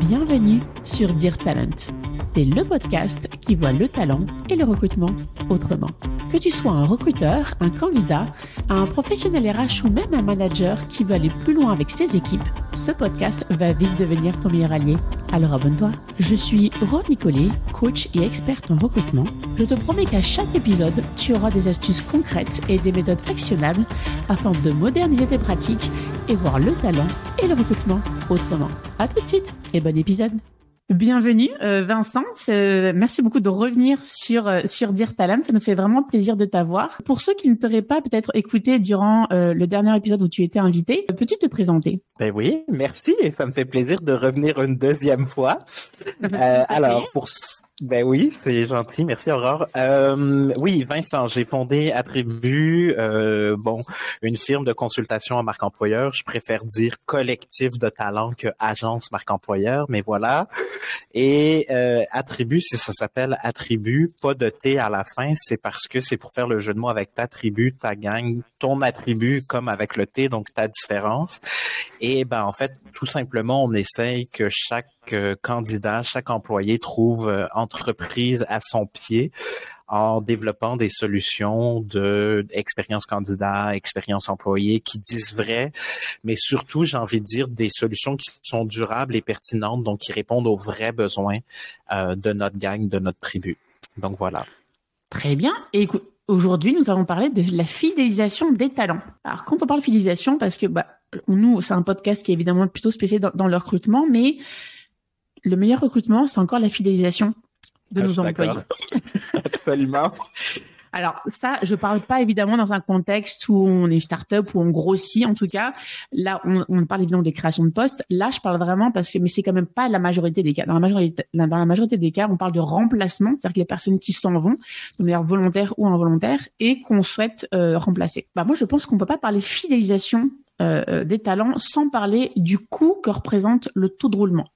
Bienvenue sur Dear Talent. C'est le podcast qui voit le talent et le recrutement autrement. Que tu sois un recruteur, un candidat, un professionnel RH ou même un manager qui veut aller plus loin avec ses équipes, ce podcast va vite devenir ton meilleur allié. Alors abonne-toi. Je suis Rod Nicolet, coach et experte en recrutement. Je te promets qu'à chaque épisode, tu auras des astuces concrètes et des méthodes actionnables afin de moderniser tes pratiques et voir le talent et le recrutement autrement. À tout de suite et bon épisode. Bienvenue euh, Vincent, euh, merci beaucoup de revenir sur euh, sur Dear Talent, ça nous fait vraiment plaisir de t'avoir. Pour ceux qui ne t'auraient pas peut-être écouté durant le dernier épisode où tu étais invité, peux-tu te présenter? Ben oui, merci. Et ça me fait plaisir de revenir une deuxième fois. alors pour ben oui, c'est gentil. Merci Aurore. Euh, oui, Vincent, j'ai fondé Attribut, euh, bon, une firme de consultation en marque employeur. Je préfère dire collectif de talent que agence marque employeur, mais voilà. Et euh, Attribut, si ça s'appelle Attribut, pas de T à la fin, c'est parce que c'est pour faire le jeu de mots avec ta tribu, ta gang, ton attribut comme avec le T, donc ta différence. Et ben en fait, tout simplement, on essaye que chaque euh, candidat, chaque employé trouve euh, entreprise à son pied en développant des solutions de candidat, expérience employé qui disent vrai, mais surtout, j'ai envie de dire des solutions qui sont durables et pertinentes, donc qui répondent aux vrais besoins euh, de notre gang, de notre tribu. Donc voilà. Très bien. Et écoute, aujourd'hui, nous allons parler de la fidélisation des talents. Alors, quand on parle fidélisation, parce que bah, nous, c'est un podcast qui est évidemment plutôt spécialisé dans, dans le recrutement, mais le meilleur recrutement, c'est encore la fidélisation de ah, nos employés. Absolument. Alors ça, je parle pas évidemment dans un contexte où on est start-up, où on grossit en tout cas. Là, on, parle évidemment des créations de postes. Là, je parle vraiment parce que, mais c'est quand même pas la majorité des cas. Dans la majorité, dans la majorité des cas, on parle de remplacement, c'est-à-dire que les personnes qui s'en vont, de manière volontaire ou involontaire, et qu'on souhaite euh, remplacer. Bah moi, je pense qu'on peut pas parler fidélisation euh, euh, des talents sans parler du coût que représente le taux de roulement.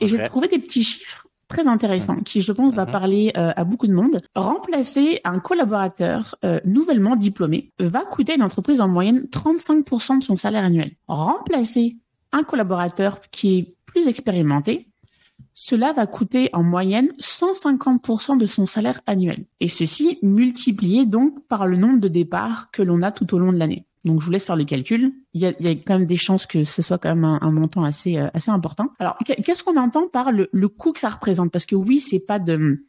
Et j'ai trouvé des petits chiffres très intéressants qui, je pense, va mhm. parler euh, à beaucoup de monde. Remplacer un collaborateur euh, nouvellement diplômé va coûter à une entreprise en moyenne 35% de son salaire annuel. Remplacer un collaborateur qui est plus expérimenté, cela va coûter en moyenne 150% de son salaire annuel. Et ceci multiplié donc par le nombre de départs que l'on a tout au long de l'année. Donc je vous laisse faire le calcul. Il y a, il y a quand même des chances que ce soit quand même un, montant assez euh, assez important. Alors qu'est-ce qu'on entend par le, le coût que ça représente? Parce que oui, c'est pas de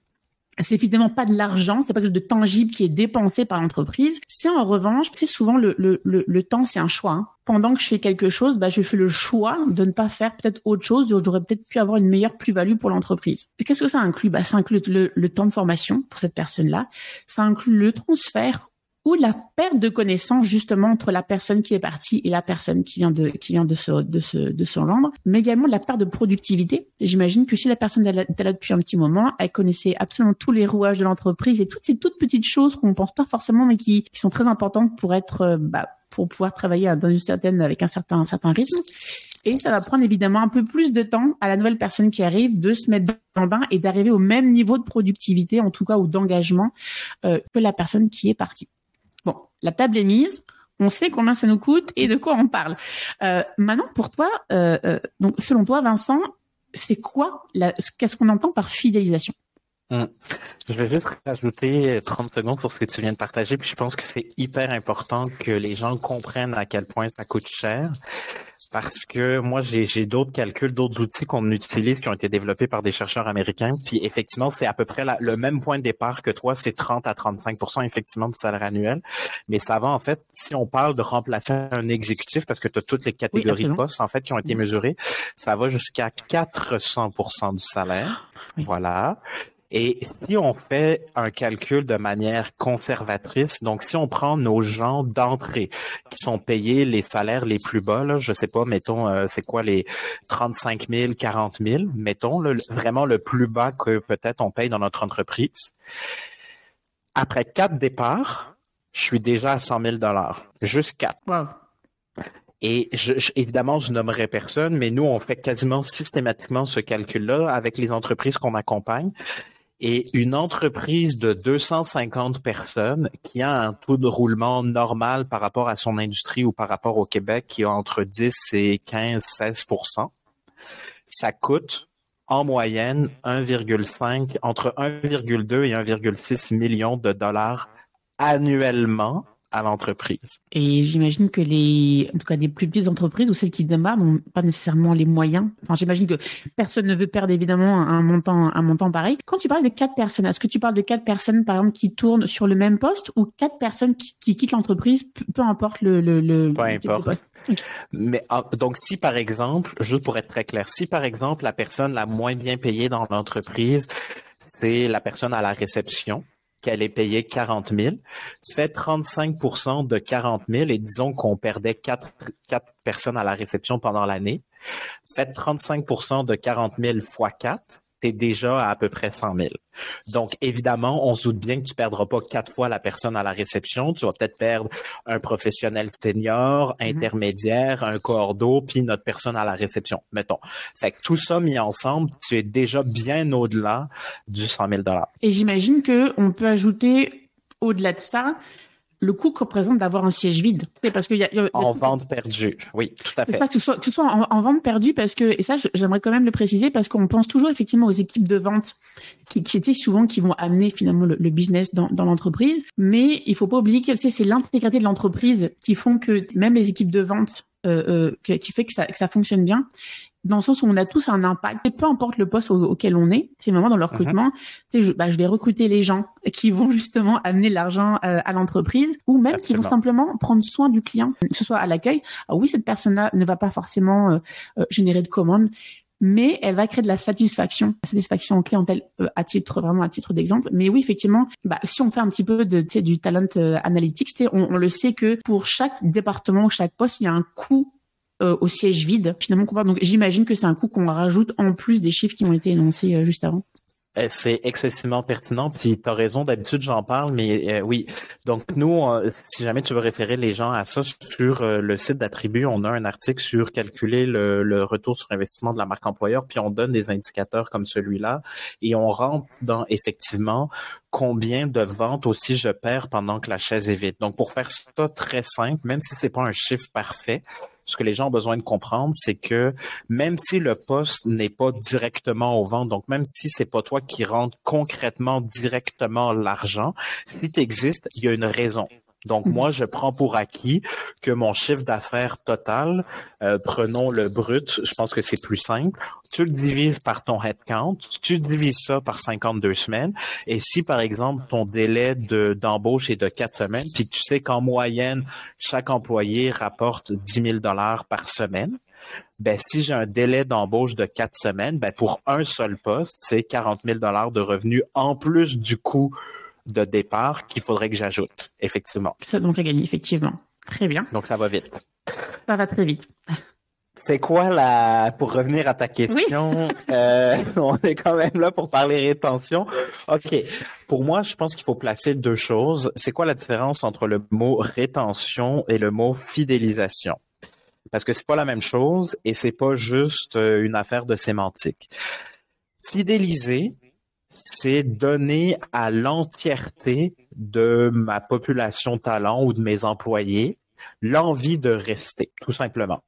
c'est évidemment pas de l'argent, c'est pas quelque chose de tangible qui est dépensé par l'entreprise. C'est en revanche, sais, souvent le, le, le, temps, c'est un choix. Hein. Pendant que je fais quelque chose, bah, je fais le choix de ne pas faire peut-être autre chose, j'aurais peut-être pu avoir une meilleure plus-value pour l'entreprise. Qu'est-ce que ça inclut? Bah, Ça inclut le, le temps de formation pour cette personne-là. Ça inclut le transfert ou la perte de connaissance justement entre la personne qui est partie et la personne qui vient de qui vient de se de se de se rendre, mais également la perte de productivité. J'imagine que si la personne est là depuis un petit moment, elle connaissait absolument tous les rouages de l'entreprise et toutes ces toutes petites choses qu'on pense pas forcément mais qui, qui sont très importantes pour être euh, bah, pour pouvoir travailler dans une certaine avec un certain un certain rythme. Et ça va prendre évidemment un peu plus de temps à la nouvelle personne qui arrive de se mettre dans le bain et d'arriver au même niveau de productivité, en tout cas, ou d'engagement euh, que la personne qui est partie. La table est mise. On sait combien ça nous coûte et de quoi on parle. Euh, maintenant, pour toi, euh, euh, donc selon toi, Vincent, c'est quoi Qu'est-ce qu'on entend par fidélisation? Hum. Je vais juste rajouter 30 secondes pour ce que tu viens de partager, puis je pense que c'est hyper important que les gens comprennent à quel point ça coûte cher parce que moi, j'ai d'autres calculs, d'autres outils qu'on utilise qui ont été développés par des chercheurs américains. Puis effectivement, c'est à peu près le même point de départ que toi, c'est 30 à 35% effectivement du salaire annuel. Mais ça va en fait, si on parle de remplacer un exécutif, parce que tu as toutes les catégories de postes en fait qui ont été mesurées, ça va jusqu'à 400% du salaire. Voilà. Et si on fait un calcul de manière conservatrice, donc si on prend nos gens d'entrée qui sont payés les salaires les plus bas, là, je sais pas, mettons, euh, c'est quoi les 35 000, 40 000, mettons, vraiment le plus bas que peut-être on paye dans notre entreprise. Après quatre départs, je suis déjà à 100 000 dollars. Juste quatre. Et je, évidemment, je nommerai personne, mais nous, on fait quasiment systématiquement ce calcul-là avec les entreprises qu'on accompagne. Et une entreprise de 250 personnes qui a un taux de roulement normal par rapport à son industrie ou par rapport au Québec qui a entre 10 et 15, 16% ça coûte en moyenne 1,5, entre 1,2 et 1,6 millions de dollars annuellement à l'entreprise. Et j'imagine que les, en tout cas, les plus petites entreprises ou celles qui démarrent n'ont pas nécessairement les moyens. Enfin, j'imagine que personne ne veut perdre évidemment un montant, un montant pareil. Quand tu parles de quatre personnes, est-ce que tu parles de quatre personnes, par exemple, qui tournent sur le même poste ou quatre personnes qui, qui quittent l'entreprise, peu, importe le, le, le peu importe. Mais ah, donc, si par exemple, juste pour être très clair, si par exemple la personne la moins bien payée dans l'entreprise, c'est la personne à la réception, qu'elle est payée 40 000. Tu fais 35% de 40 000 et disons qu'on perdait quatre, quatre personnes à la réception pendant l'année. Faites 35% de 40 000 fois 4 tu déjà à à peu près 100 000. Donc, évidemment, on se doute bien que tu perdras pas quatre fois la personne à la réception. Tu vas peut-être perdre un professionnel senior, mhm. intermédiaire, un cordeau, puis notre personne à la réception, mettons. Fait que tout ça mis ensemble, tu es déjà bien au-delà du 100 000 Et j'imagine que on peut ajouter au-delà de ça le coût que représente d'avoir un siège vide. Parce qu'il y, a, en vente perdue, oui, tout à fait. que tu sois, tu sois en, vente perdue parce que et ça j'aimerais quand même le préciser parce qu'on pense toujours effectivement aux équipes de vente qui, qui étaient souvent qui vont amener finalement le, business dans, dans l'entreprise, mais il faut pas oublier que c'est l'intégrité de l'entreprise qui font que même les équipes de vente euh, euh, qui fait que ça, que ça fonctionne bien dans le sens où on a tous un impact, et peu importe le poste auquel on est, c'est vraiment dans le recrutement, uh-huh. je, bah, je vais recruter les gens qui vont justement amener l'argent euh, à l'entreprise, ou même qui vont simplement prendre soin du client, que ce soit à l'accueil. oui, cette personne-là ne va pas forcément euh, euh, générer de commandes, mais elle va créer de la satisfaction, la satisfaction en clientèle à titre vraiment à titre d'exemple. Mais oui, effectivement, bah, si on fait un petit peu de du talent analytics, on, on le sait que pour chaque département, chaque poste, il y a un coût euh, au siège vide finalement Donc j'imagine que c'est un coût qu'on rajoute en plus des chiffres qui ont été énoncés euh, juste avant. Eh, c'est excessivement pertinent, puis tu as raison, d'habitude j'en parle, mais euh, oui. Donc nous, si jamais tu veux référer les gens à ça, sur le site d'Attribut, on a un article sur calculer le, le, retour sur investissement de la marque employeur, puis on donne des indicateurs comme celui-là, et on rentre dans effectivement combien de ventes aussi je perds pendant que la chaise est vide. Donc pour faire ça très simple, même si c'est pas un chiffre parfait, ce que les gens ont besoin de comprendre, c'est que même si le poste n'est pas directement au ventes, donc même si c'est pas toi qui rentres concrètement directement l'argent, si tu existes, il y a une raison. Donc, moi, je prends pour acquis que mon chiffre d'affaires total, euh, prenons le brut, je pense que c'est plus simple, tu le divises par ton headcount, tu divises ça par 52 semaines, et si, par exemple, ton délai d'embauche est de 4 semaines, puis tu sais qu'en moyenne, chaque employé rapporte 10 000 dollars par semaine, ben, si j'ai un délai d'embauche de 4 semaines, ben, pour un seul poste, c'est 40 000 dollars de revenus en plus du coût de départ qu'il faudrait que j'ajoute, effectivement. Ça donc à gagner, effectivement. Très bien. Donc ça va vite. Ça va très vite. C'est quoi la pour revenir à ta question euh, On est quand même là pour parler rétention. Ok. Pour moi, je pense qu'il faut placer deux choses. C'est quoi la différence entre le mot rétention et le mot fidélisation? Parce que c'est pas la même chose et c'est pas juste euh, une affaire de sémantique. Fidéliser, c'est donner à l'entièreté de ma population talent ou de mes employés l'envie de rester, tout simplement.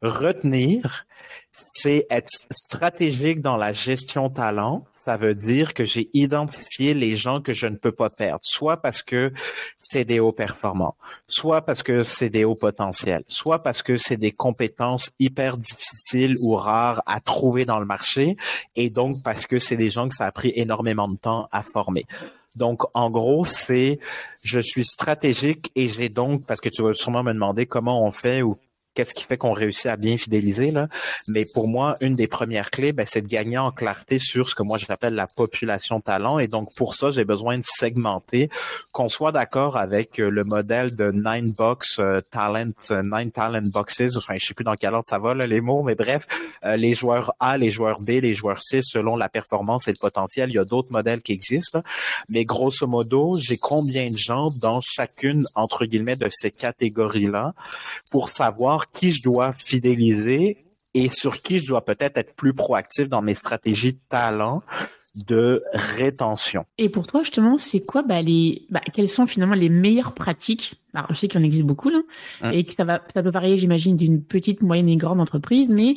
Retenir, c'est être stratégique dans la gestion talent, ça veut dire que j'ai identifié les gens que je ne peux pas perdre, soit parce que c'est des hauts performants, soit parce que c'est des hauts potentiels, soit parce que c'est des compétences hyper difficiles ou rares à trouver dans le marché, et donc parce que c'est des gens que ça a pris énormément de temps à former. Donc, en gros, c'est je suis stratégique et j'ai donc, parce que tu vas sûrement me demander comment on fait ou qu'est-ce qui fait qu'on réussit à bien fidéliser là. Mais pour moi, une des premières clés, ben, c'est de gagner en clarté sur ce que moi j'appelle la population talent. Et donc pour ça, j'ai besoin de segmenter, qu'on soit d'accord avec euh, le modèle de nine box euh, talent, euh, nine talent boxes. Enfin, je sais plus dans quel ordre ça va là, les mots, mais bref, les joueurs A, les joueurs B, les joueurs C, selon la performance et le potentiel. Il y a d'autres modèles qui existent. Mais grosso modo, j'ai combien de gens dans chacune entre guillemets de ces catégories-là pour savoir qui je dois fidéliser et sur qui je dois peut-être être plus proactif dans mes stratégies de talent de rétention. Et pour toi, justement, c'est quoi bah, les, bah, quelles sont finalement les meilleures pratiques alors je sais qu'il en existe beaucoup là, et que ça va, ça peut varier, j'imagine, d'une petite, moyenne et grande entreprise, mais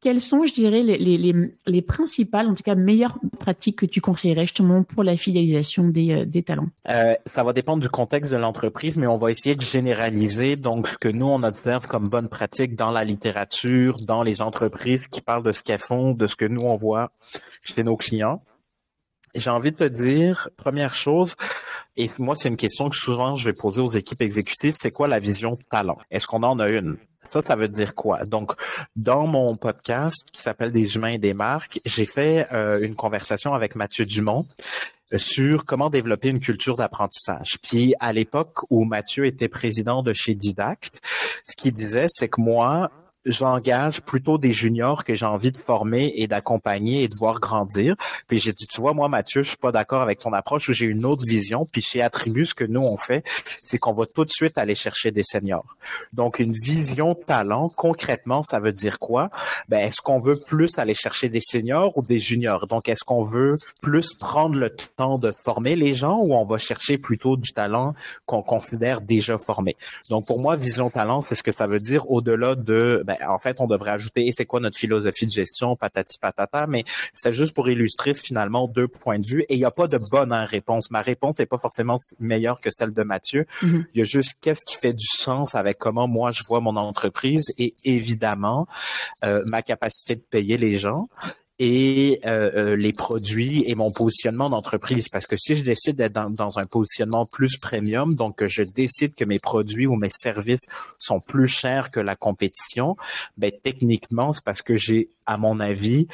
quelles sont, je dirais, les, les, les, principales, en tout cas meilleures pratiques que tu conseillerais justement pour la fidélisation des, euh, des talents? Euh, Ça va dépendre du contexte de l'entreprise, mais on va essayer de généraliser. Donc ce que nous on observe comme bonne pratique dans la littérature, dans les entreprises qui parlent de ce qu'elles font, de ce que nous on voit chez nos clients. J'ai envie de te dire, première chose, et moi, c'est une question que souvent je vais poser aux équipes exécutives, c'est quoi la vision talent? Est-ce qu'on en a une? Ça, ça veut dire quoi? Donc, dans mon podcast qui s'appelle Des humains et des marques, j'ai fait euh, une conversation avec Mathieu Dumont euh, sur comment développer une culture d'apprentissage. Puis à l'époque où Mathieu était président de chez Didact, ce qu'il disait, c'est que moi, j'engage plutôt des juniors que j'ai envie de former et d'accompagner et de voir grandir. Puis j'ai dit, tu vois, moi, Mathieu, je suis pas d'accord avec ton approche ou j'ai une autre vision. Puis chez Attribut, ce que nous, on fait, c'est qu'on va tout de suite aller chercher des seniors. Donc, une vision talent, concrètement, ça veut dire quoi? Ben, est-ce qu'on veut plus aller chercher des seniors ou des juniors? Donc, est-ce qu'on veut plus prendre le temps de former les gens ou on va chercher plutôt du talent qu'on considère déjà formé? Donc, pour moi, vision talent, c'est ce que ça veut dire au-delà de, ben, ben, en fait, on devrait ajouter et c'est quoi notre philosophie de gestion, patati patata, mais c'était juste pour illustrer finalement deux points de vue et il n'y a pas de bonne réponse. Ma réponse n'est pas forcément meilleure que celle de Mathieu. Mm-hmm. Il y a juste qu'est-ce qui fait du sens avec comment moi je vois mon entreprise et évidemment euh, ma capacité de payer les gens et euh, euh, les produits et mon positionnement d'entreprise. Parce que si je décide d'être dans, un positionnement plus premium, donc je décide que mes produits ou mes services sont plus chers que la compétition, ben techniquement c'est parce que j'ai, à mon avis,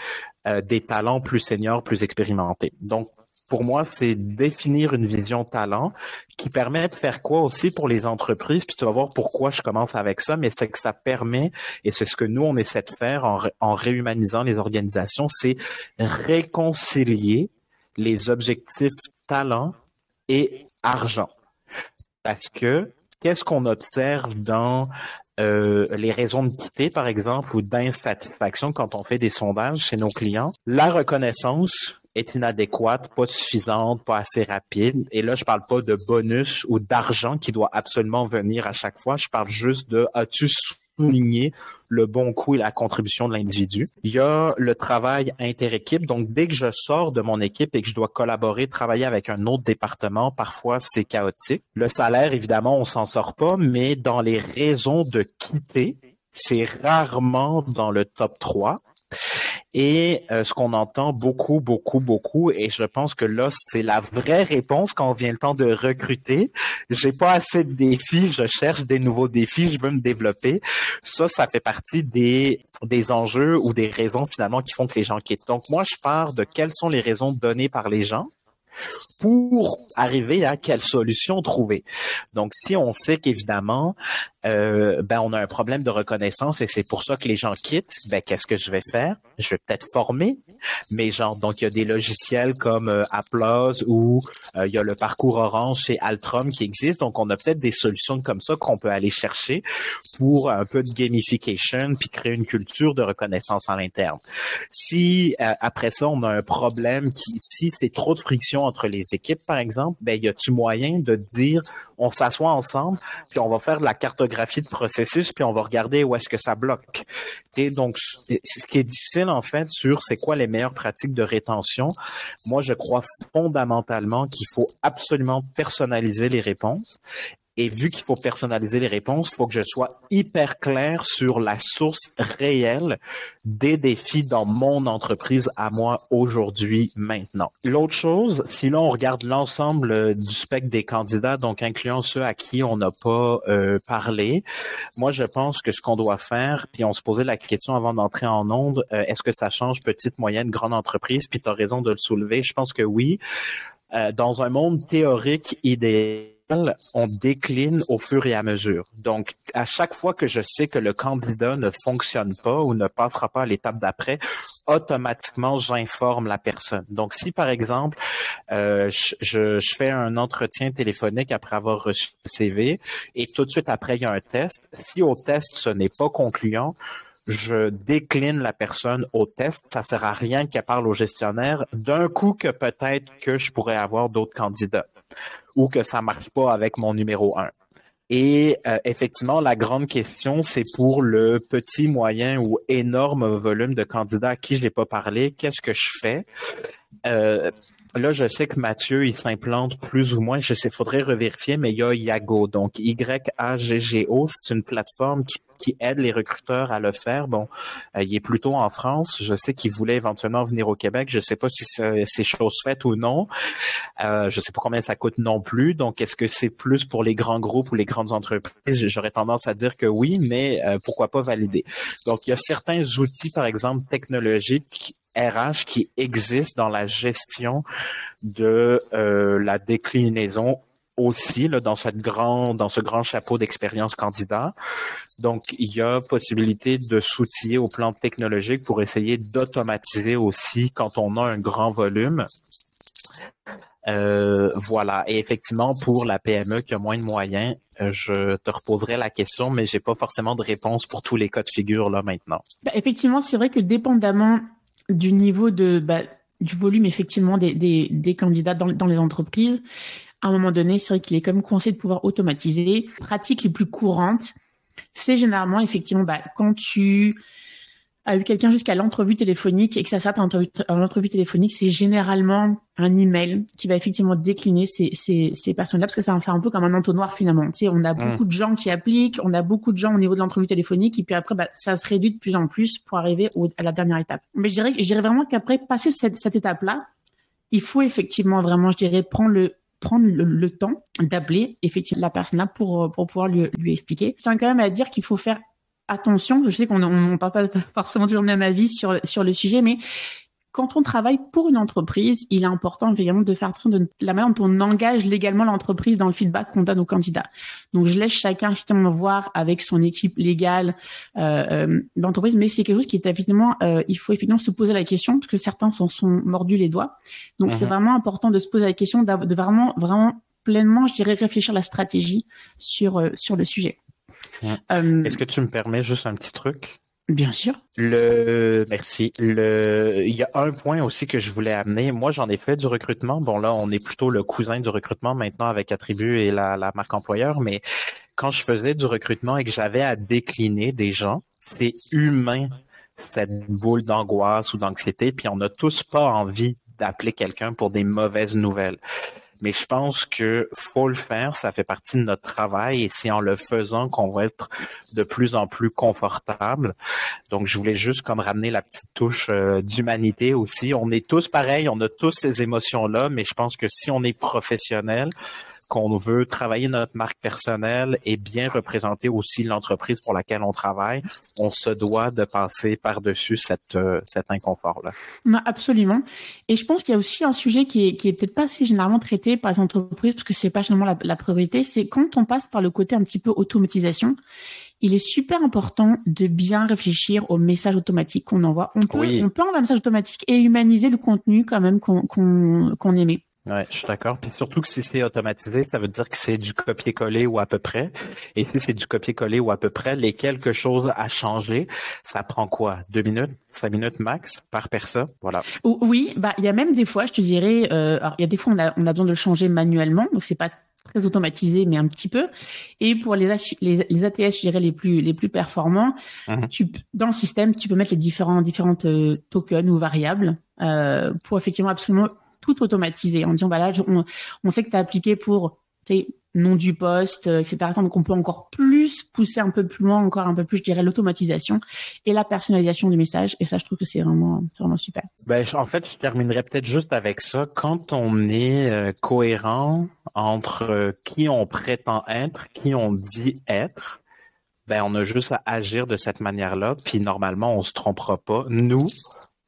euh, des talents plus seniors, plus expérimentés. Donc pour moi, c'est définir une vision talent qui permet de faire quoi aussi pour les entreprises. Puis tu vas voir pourquoi je commence avec ça, mais c'est que ça permet, et c'est ce que nous, on essaie de faire en, réhumanisant les organisations, c'est réconcilier les objectifs talent et argent. Parce que qu'est-ce qu'on observe dans euh, les raisons de quitter, par exemple, ou d'insatisfaction quand on fait des sondages chez nos clients? La reconnaissance est inadéquate, pas suffisante, pas assez rapide. Et là, je parle pas de bonus ou d'argent qui doit absolument venir à chaque fois. Je parle juste de as-tu souligné le bon coup et la contribution de l'individu? Il y a le travail interéquipe. Donc, dès que je sors de mon équipe et que je dois collaborer, travailler avec un autre département, parfois c'est chaotique. Le salaire, évidemment, on s'en sort pas, mais dans les raisons de quitter, c'est rarement dans le top 3. Et euh, ce qu'on entend beaucoup, beaucoup, beaucoup, et je pense que là, c'est la vraie réponse quand vient le temps de recruter. J'ai pas assez de défis, je cherche des nouveaux défis, je veux me développer. Ça, ça fait partie des, des enjeux ou des raisons finalement qui font que les gens quittent. Donc moi, je pars de quelles sont les raisons données par les gens pour arriver à quelle solution trouver. Donc, si on sait qu'évidemment, euh, ben on a un problème de reconnaissance et c'est pour ça que les gens quittent, ben qu'est-ce que je vais faire? Je vais peut-être former mes gens. Donc, il y a des logiciels comme euh, Applause ou euh, il y a le parcours Orange chez Altrom qui existe. Donc, on a peut-être des solutions comme ça qu'on peut aller chercher pour un peu de gamification puis créer une culture de reconnaissance à l'interne. Si après ça, on a un problème qui, si c'est trop de friction entre les équipes, par exemple, ben y a-tu moyen de dire on s'assoit ensemble, puis on va faire de la cartographie de processus, puis on va regarder où est-ce que ça bloque. donc, ce qui est difficile en fait sur c'est quoi les meilleures pratiques de rétention, moi je crois fondamentalement qu'il faut absolument personnaliser les réponses et vu qu'il faut personnaliser les réponses, il faut que je sois hyper clair sur la source réelle des défis dans mon entreprise à moi aujourd'hui, maintenant. L'autre chose, si là on regarde l'ensemble du spectre des candidats, donc incluant ceux à qui on n'a pas euh, parlé, moi je pense que ce qu'on doit faire, puis on se posait la question avant d'entrer en onde, euh, est-ce que ça change petite, moyenne, grande entreprise? Puis tu as raison de le soulever. Je pense que oui. Euh, dans un monde théorique idéal, on décline au fur et à mesure. Donc, à chaque fois que je sais que le candidat ne fonctionne pas ou ne passera pas à l'étape d'après, automatiquement, j'informe la personne. Donc, si par exemple, euh, je, fais un entretien téléphonique après avoir reçu le CV et tout de suite après, il y a un test, si au test, ce n'est pas concluant, je décline la personne au test. Ça sert à rien qu'elle parle au gestionnaire d'un coup que peut-être que je pourrais avoir d'autres candidats ou que ça marche pas avec mon numéro un. Et euh, effectivement, la grande question, c'est pour le petit, moyen ou énorme volume de candidats à qui je n'ai pas parlé, qu'est-ce que je fais? Euh, là, je sais que Mathieu, il s'implante plus ou moins. Je sais, faudrait revérifier, mais il y a Yago. Donc, Y-A-G-G-O, c'est une plateforme qui, aide les recruteurs à le faire. Bon, euh, il est plutôt en France. Je sais qu'il voulait éventuellement venir au Québec. Je sais pas si c'est chose faite ou non. Euh, je sais pas combien ça coûte non plus. Donc, est-ce que c'est plus pour les grands groupes ou les grandes entreprises? J'aurais tendance à dire que oui, mais euh, pourquoi pas valider? Donc, il y a certains outils, par exemple, technologiques RH qui existe dans la gestion de euh, la déclinaison aussi là, dans cette grand, dans ce grand chapeau d'expérience candidat. Donc, il y a possibilité de s'outiller au plan technologique pour essayer d'automatiser aussi quand on a un grand volume. Euh, voilà. Et effectivement, pour la PME qui a moins de moyens, je te reposerai la question, mais j'ai pas forcément de réponse pour tous les cas de figure là maintenant. Bah, effectivement, c'est vrai que dépendamment du niveau de bah, du volume effectivement des, des, des candidats dans, dans, les entreprises, à un moment donné, c'est vrai qu'il est même conseillé de pouvoir automatiser. Pratiques les plus courantes, c'est généralement effectivement bah, quand tu a eu quelqu'un jusqu'à l'entrevue téléphonique et que ça sort à l'entrevue téléphonique, c'est généralement un email qui va effectivement décliner ces, ces, ces personnes-là parce que ça va faire un peu comme un entonnoir finalement. Tu sais, on a mmh. beaucoup de gens qui appliquent, on a beaucoup de gens au niveau de l'entrevue téléphonique et puis après, bah, ça se réduit de plus en plus pour arriver à la dernière étape. Mais je dirais, je dirais vraiment qu'après passer cette, cette étape-là, il faut effectivement vraiment, je dirais, prendre le prendre le, temps d'appeler effectivement la personne là pour pour pouvoir lui, lui expliquer. Je tiens quand même à dire qu'il faut faire attention, je sais qu'on ne parle pas forcément toujours le même avis sur, sur le sujet, mais quand on travaille pour une entreprise, il est important évidemment de faire attention de la manière dont on engage légalement l'entreprise dans le feedback qu'on donne aux candidats. Donc, je laisse chacun effectivement voir avec son équipe légale euh, euh d'entreprise, mais c'est quelque chose qui est évidemment, euh, il faut effectivement se poser la question parce que certains s'en sont mordus les doigts. Donc, c'est mhm. vraiment important de se poser la question, de vraiment, vraiment pleinement, je dirais, réfléchir la stratégie sur euh, sur le sujet. Euh, Est-ce que tu me permets juste un petit truc? Bien sûr. Le merci. Le il y a un point aussi que je voulais amener. Moi, j'en ai fait du recrutement. Bon là, on est plutôt le cousin du recrutement maintenant avec Attribut et la, la marque employeur, mais quand je faisais du recrutement et que j'avais à décliner des gens, c'est humain cette boule d'angoisse ou d'anxiété, puis on n'a tous pas envie d'appeler quelqu'un pour des mauvaises nouvelles mais je pense que faut le faire, ça fait partie de notre travail et c'est en le faisant qu'on va être de plus en plus confortable. Donc je voulais juste comme ramener la petite touche euh, d'humanité aussi. On est tous pareils, on a tous ces émotions là, mais je pense que si on est professionnel, qu'on veut travailler notre marque personnelle et bien représenter aussi l'entreprise pour laquelle on travaille, on se doit de passer par-dessus cette, euh, cet inconfort-là. Non, absolument. Et je pense qu'il y a aussi un sujet qui est, qui est peut-être pas assez généralement traité par les entreprises, parce que c'est pas généralement la, priorité, c'est quand on passe par le côté un petit peu automatisation, il est super important de bien réfléchir au message automatique qu'on envoie. On peut, on peut envoyer un message automatique et humaniser le contenu quand même qu'on qu'on émet. Ouais, je suis d'accord. Puis surtout que si c'est automatisé, ça veut dire que c'est du copier-coller ou à peu près. Et si c'est du copier-coller ou à peu près, les quelque chose à changer, ça prend quoi? Deux minutes? Cinq minutes max par personne? Voilà. Oui, bah il y a même des fois, je te dirais, euh, alors il y a des fois on a, on a besoin de le changer manuellement, donc c'est pas très automatisé, mais un petit peu. Et pour les, les, les ATS, je dirais les plus les plus performants, mhm. tu, dans le système, tu peux mettre les différents différentes euh, tokens ou variables euh, pour effectivement absolument tout automatisé en disant, bah là, on, on sait que tu as appliqué pour nom du poste, euh, etc. Donc on peut encore plus pousser un peu plus loin, encore un peu plus, je dirais, l'automatisation et la personnalisation du message. Et ça, je trouve que c'est vraiment, c'est vraiment super. Ben, en fait, je terminerai peut-être juste avec ça. Quand on est euh, cohérent entre euh, qui on prétend être, qui on dit être, ben on a juste à agir de cette manière-là. Puis normalement, on se trompera pas. Nous,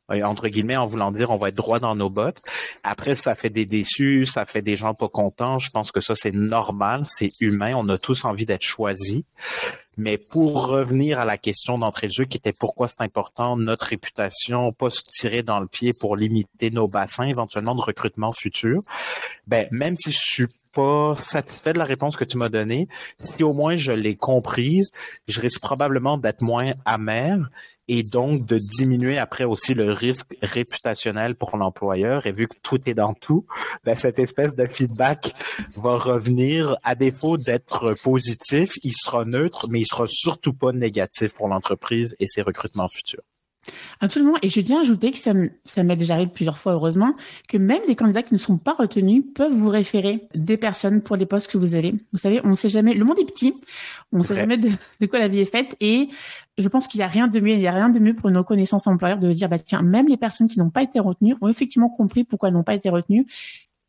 entre guillemets, en voulant dire on va être droit dans nos bottes. Après, ça fait des déçus, ça fait des gens pas contents. Je pense que ça, c'est normal, c'est humain. On a tous envie d'être choisis. Mais pour revenir à la question d'entrée de jeu, qui était pourquoi c'est important, notre réputation, pas se tirer dans le pied pour limiter nos bassins éventuellement de recrutement futur, ben, même si je suis pas satisfait de la réponse que tu m'as donnée, si au moins je l'ai comprise, je risque probablement d'être moins amer et donc de diminuer après aussi le risque réputationnel pour l'employeur. Et vu que tout est dans tout, ben, cette espèce de feedback va revenir à défaut d'être positif, il sera neutre, mais il sera surtout pas négatif pour l'entreprise et ses recrutements futurs. Absolument. Et je tiens à ajouter que ça, m'est déjà arrivé plusieurs fois, heureusement, que même des candidats qui ne sont pas retenus peuvent vous référer des personnes pour les postes que vous avez. Vous savez, on ne sait jamais, le monde est petit, on ne sait jamais de, quoi la vie est faite. Et je pense qu'il n'y a rien de mieux, il n'y a rien de mieux pour une reconnaissance employeur de dire, bah, tiens, même les personnes qui n'ont pas été retenues ont effectivement compris pourquoi elles n'ont pas été retenues.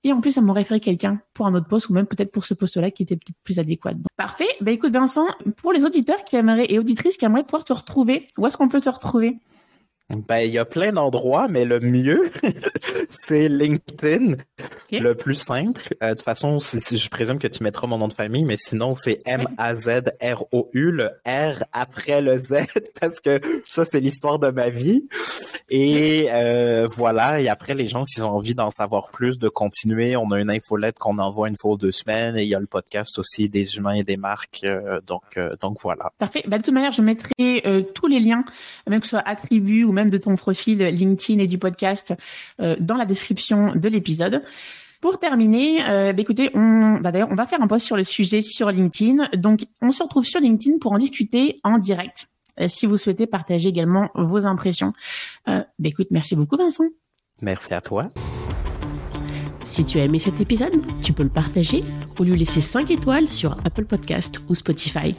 Et en plus, ça m'a référé quelqu'un pour un autre poste ou même peut-être pour ce poste-là qui était peut-être plus adéquat. parfait. Bah écoute Vincent, pour les auditeurs qui aimeraient et auditrices qui aimeraient pouvoir te retrouver, où est-ce qu'on peut te retrouver? Ben, il y a plein d'endroits, mais le mieux, c'est LinkedIn. Le plus simple. Euh, de toute façon, je présume que tu mettras mon nom de famille, mais sinon, c'est M-A-Z-R-O-U, le R après le Z, parce que ça, c'est l'histoire de ma vie. Et euh, voilà. Et après, les gens, s'ils ont envie d'en savoir plus, de continuer, on a une infolette qu'on envoie une fois ou deux semaines, et il y a le podcast aussi des humains et des marques. Euh, donc, donc voilà. Parfait. Ben, de toute manière, je mettrai tous les liens, même que ce soit attributs ou même de ton profil LinkedIn et du podcast euh, dans la description de l'épisode. Pour terminer, euh, bah, écoutez, on, bah, d'ailleurs, on va faire un post sur le sujet sur LinkedIn. Donc, on se retrouve sur LinkedIn pour en discuter en direct. Euh, si vous souhaitez partager également vos impressions. Euh, bah, écoute, merci beaucoup, Vincent. Merci à toi. Si tu as aimé cet épisode, tu peux le partager ou lui laisser 5 étoiles sur Apple Podcast ou Spotify.